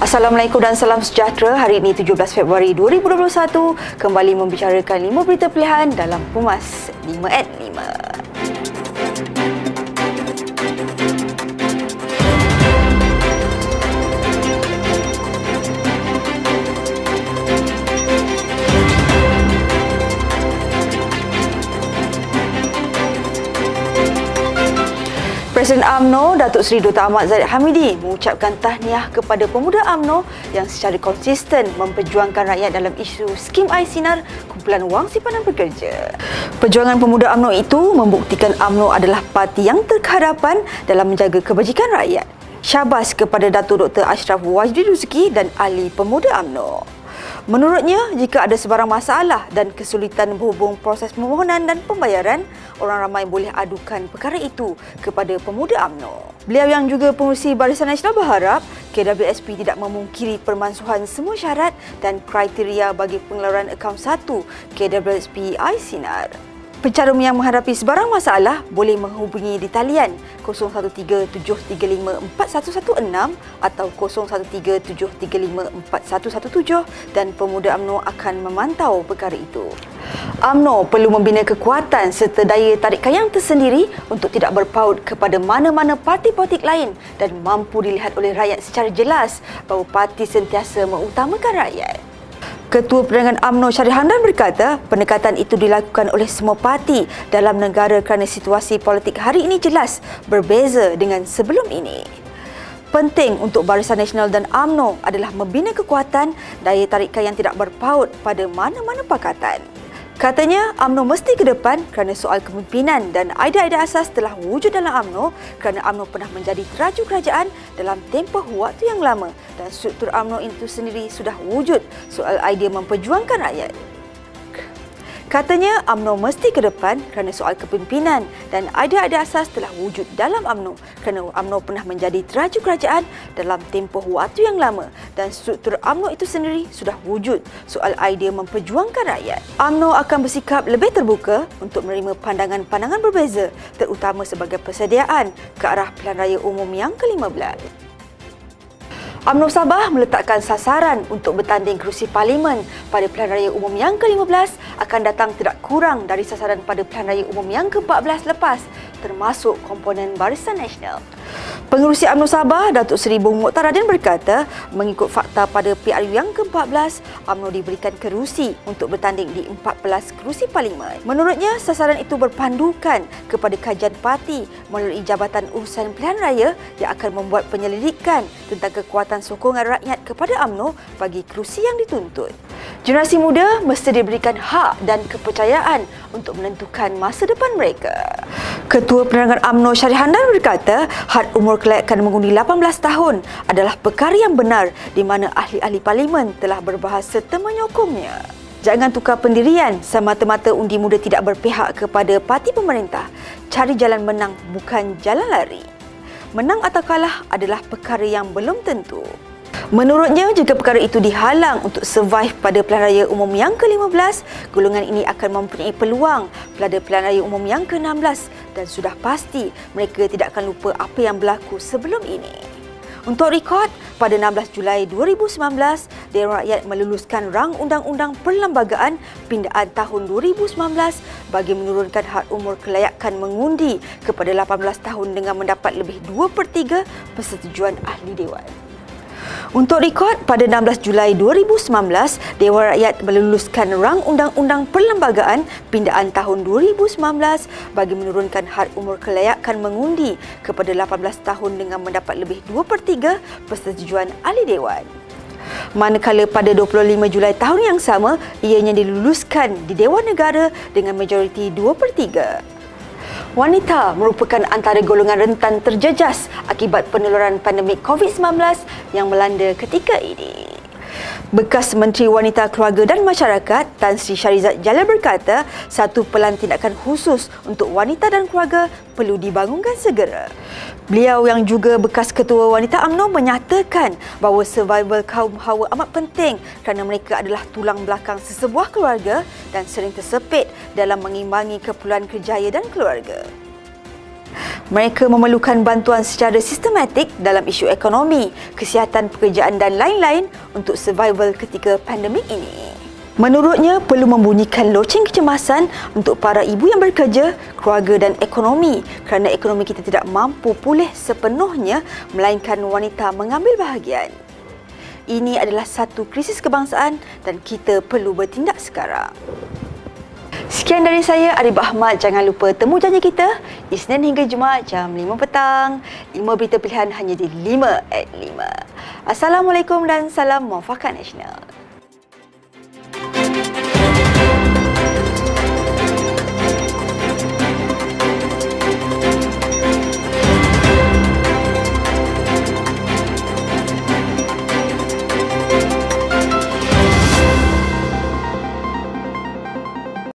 Assalamualaikum dan salam sejahtera. Hari ini 17 Februari 2021 kembali membicarakan 5 berita pilihan dalam Pumas 5 at 5. Presiden AMNO Datuk Seri Dr. Ahmad Zahid Hamidi mengucapkan tahniah kepada pemuda AMNO yang secara konsisten memperjuangkan rakyat dalam isu skim air sinar kumpulan wang simpanan pekerja. Perjuangan pemuda AMNO itu membuktikan AMNO adalah parti yang terkehadapan dalam menjaga kebajikan rakyat. Syabas kepada Datuk Dr. Ashraf Wajdi Ruzuki dan ahli pemuda AMNO. Menurutnya, jika ada sebarang masalah dan kesulitan berhubung proses permohonan dan pembayaran, orang ramai boleh adukan perkara itu kepada pemuda AMNO. Beliau yang juga pengurusi Barisan Nasional berharap KWSP tidak memungkiri permansuhan semua syarat dan kriteria bagi pengeluaran akaun 1 KWSP iSinar. Pencarum yang menghadapi sebarang masalah boleh menghubungi di talian 0137354116 atau 0137354117 dan pemuda AMNO akan memantau perkara itu. AMNO perlu membina kekuatan serta daya tarik kayang tersendiri untuk tidak berpaut kepada mana-mana parti politik lain dan mampu dilihat oleh rakyat secara jelas bahawa parti sentiasa mengutamakan rakyat. Ketua Perdagangan AMNO Syarif Hamdan berkata, pendekatan itu dilakukan oleh semua parti dalam negara kerana situasi politik hari ini jelas berbeza dengan sebelum ini. Penting untuk Barisan Nasional dan AMNO adalah membina kekuatan daya tarikan yang tidak berpaut pada mana-mana pakatan. Katanya, UMNO mesti ke depan kerana soal kepimpinan dan idea-idea asas telah wujud dalam UMNO kerana UMNO pernah menjadi teraju kerajaan dalam tempoh waktu yang lama dan struktur UMNO itu sendiri sudah wujud soal idea memperjuangkan rakyat. Katanya UMNO mesti ke depan kerana soal kepimpinan dan idea-idea asas telah wujud dalam UMNO kerana UMNO pernah menjadi teraju kerajaan dalam tempoh waktu yang lama dan struktur UMNO itu sendiri sudah wujud soal idea memperjuangkan rakyat. UMNO akan bersikap lebih terbuka untuk menerima pandangan-pandangan berbeza terutama sebagai persediaan ke arah pilihan raya umum yang ke-15. UMNO Sabah meletakkan sasaran untuk bertanding kerusi parlimen pada pilihan raya umum yang ke-15 akan datang tidak kurang dari sasaran pada pilihan raya umum yang ke-14 lepas termasuk komponen Barisan Nasional. Pengerusi UMNO Sabah, Datuk Seri Bung Mokhtar Radin berkata, mengikut fakta pada PRU yang ke-14, UMNO diberikan kerusi untuk bertanding di 14 kerusi parlimen. Menurutnya, sasaran itu berpandukan kepada kajian parti melalui Jabatan Urusan Pilihan Raya yang akan membuat penyelidikan tentang kekuatan sokongan rakyat kepada UMNO bagi kerusi yang dituntut. Generasi muda mesti diberikan hak dan kepercayaan untuk menentukan masa depan mereka. Ketua Penerangan UMNO Syarif Handan berkata, had umur kelayakan mengundi 18 tahun adalah perkara yang benar di mana ahli-ahli parlimen telah berbahas serta menyokongnya. Jangan tukar pendirian semata-mata undi muda tidak berpihak kepada parti pemerintah. Cari jalan menang bukan jalan lari. Menang atau kalah adalah perkara yang belum tentu. Menurutnya, jika perkara itu dihalang untuk survive pada pilihan raya umum yang ke-15, golongan ini akan mempunyai peluang pada pilihan raya umum yang ke-16 dan sudah pasti mereka tidak akan lupa apa yang berlaku sebelum ini. Untuk rekod, pada 16 Julai 2019, Dewan Rakyat meluluskan rang undang-undang perlembagaan pindaan tahun 2019 bagi menurunkan had umur kelayakan mengundi kepada 18 tahun dengan mendapat lebih 2 per 3 persetujuan ahli Dewan. Untuk rekod, pada 16 Julai 2019, Dewan Rakyat meluluskan rang undang-undang perlembagaan pindaan tahun 2019 bagi menurunkan had umur kelayakan mengundi kepada 18 tahun dengan mendapat lebih 2 per 3 persetujuan ahli Dewan. Manakala pada 25 Julai tahun yang sama, ianya diluluskan di Dewan Negara dengan majoriti 2 per 3 wanita merupakan antara golongan rentan terjejas akibat penularan pandemik COVID-19 yang melanda ketika ini. Bekas Menteri Wanita Keluarga dan Masyarakat Tan Sri Syarizat Jalil berkata satu pelan tindakan khusus untuk wanita dan keluarga perlu dibangunkan segera. Beliau yang juga bekas Ketua Wanita UMNO menyatakan bahawa survival kaum hawa amat penting kerana mereka adalah tulang belakang sesebuah keluarga dan sering tersepit dalam mengimbangi keperluan kerjaya dan keluarga. Mereka memerlukan bantuan secara sistematik dalam isu ekonomi, kesihatan pekerjaan dan lain-lain untuk survival ketika pandemik ini. Menurutnya, perlu membunyikan loceng kecemasan untuk para ibu yang bekerja, keluarga dan ekonomi kerana ekonomi kita tidak mampu pulih sepenuhnya melainkan wanita mengambil bahagian. Ini adalah satu krisis kebangsaan dan kita perlu bertindak sekarang. Sekian dari saya, Arif Ahmad. Jangan lupa temu janji kita Isnin hingga Jumaat jam 5 petang. 5 berita pilihan hanya di 5 at 5. Assalamualaikum dan salam muafakat nasional.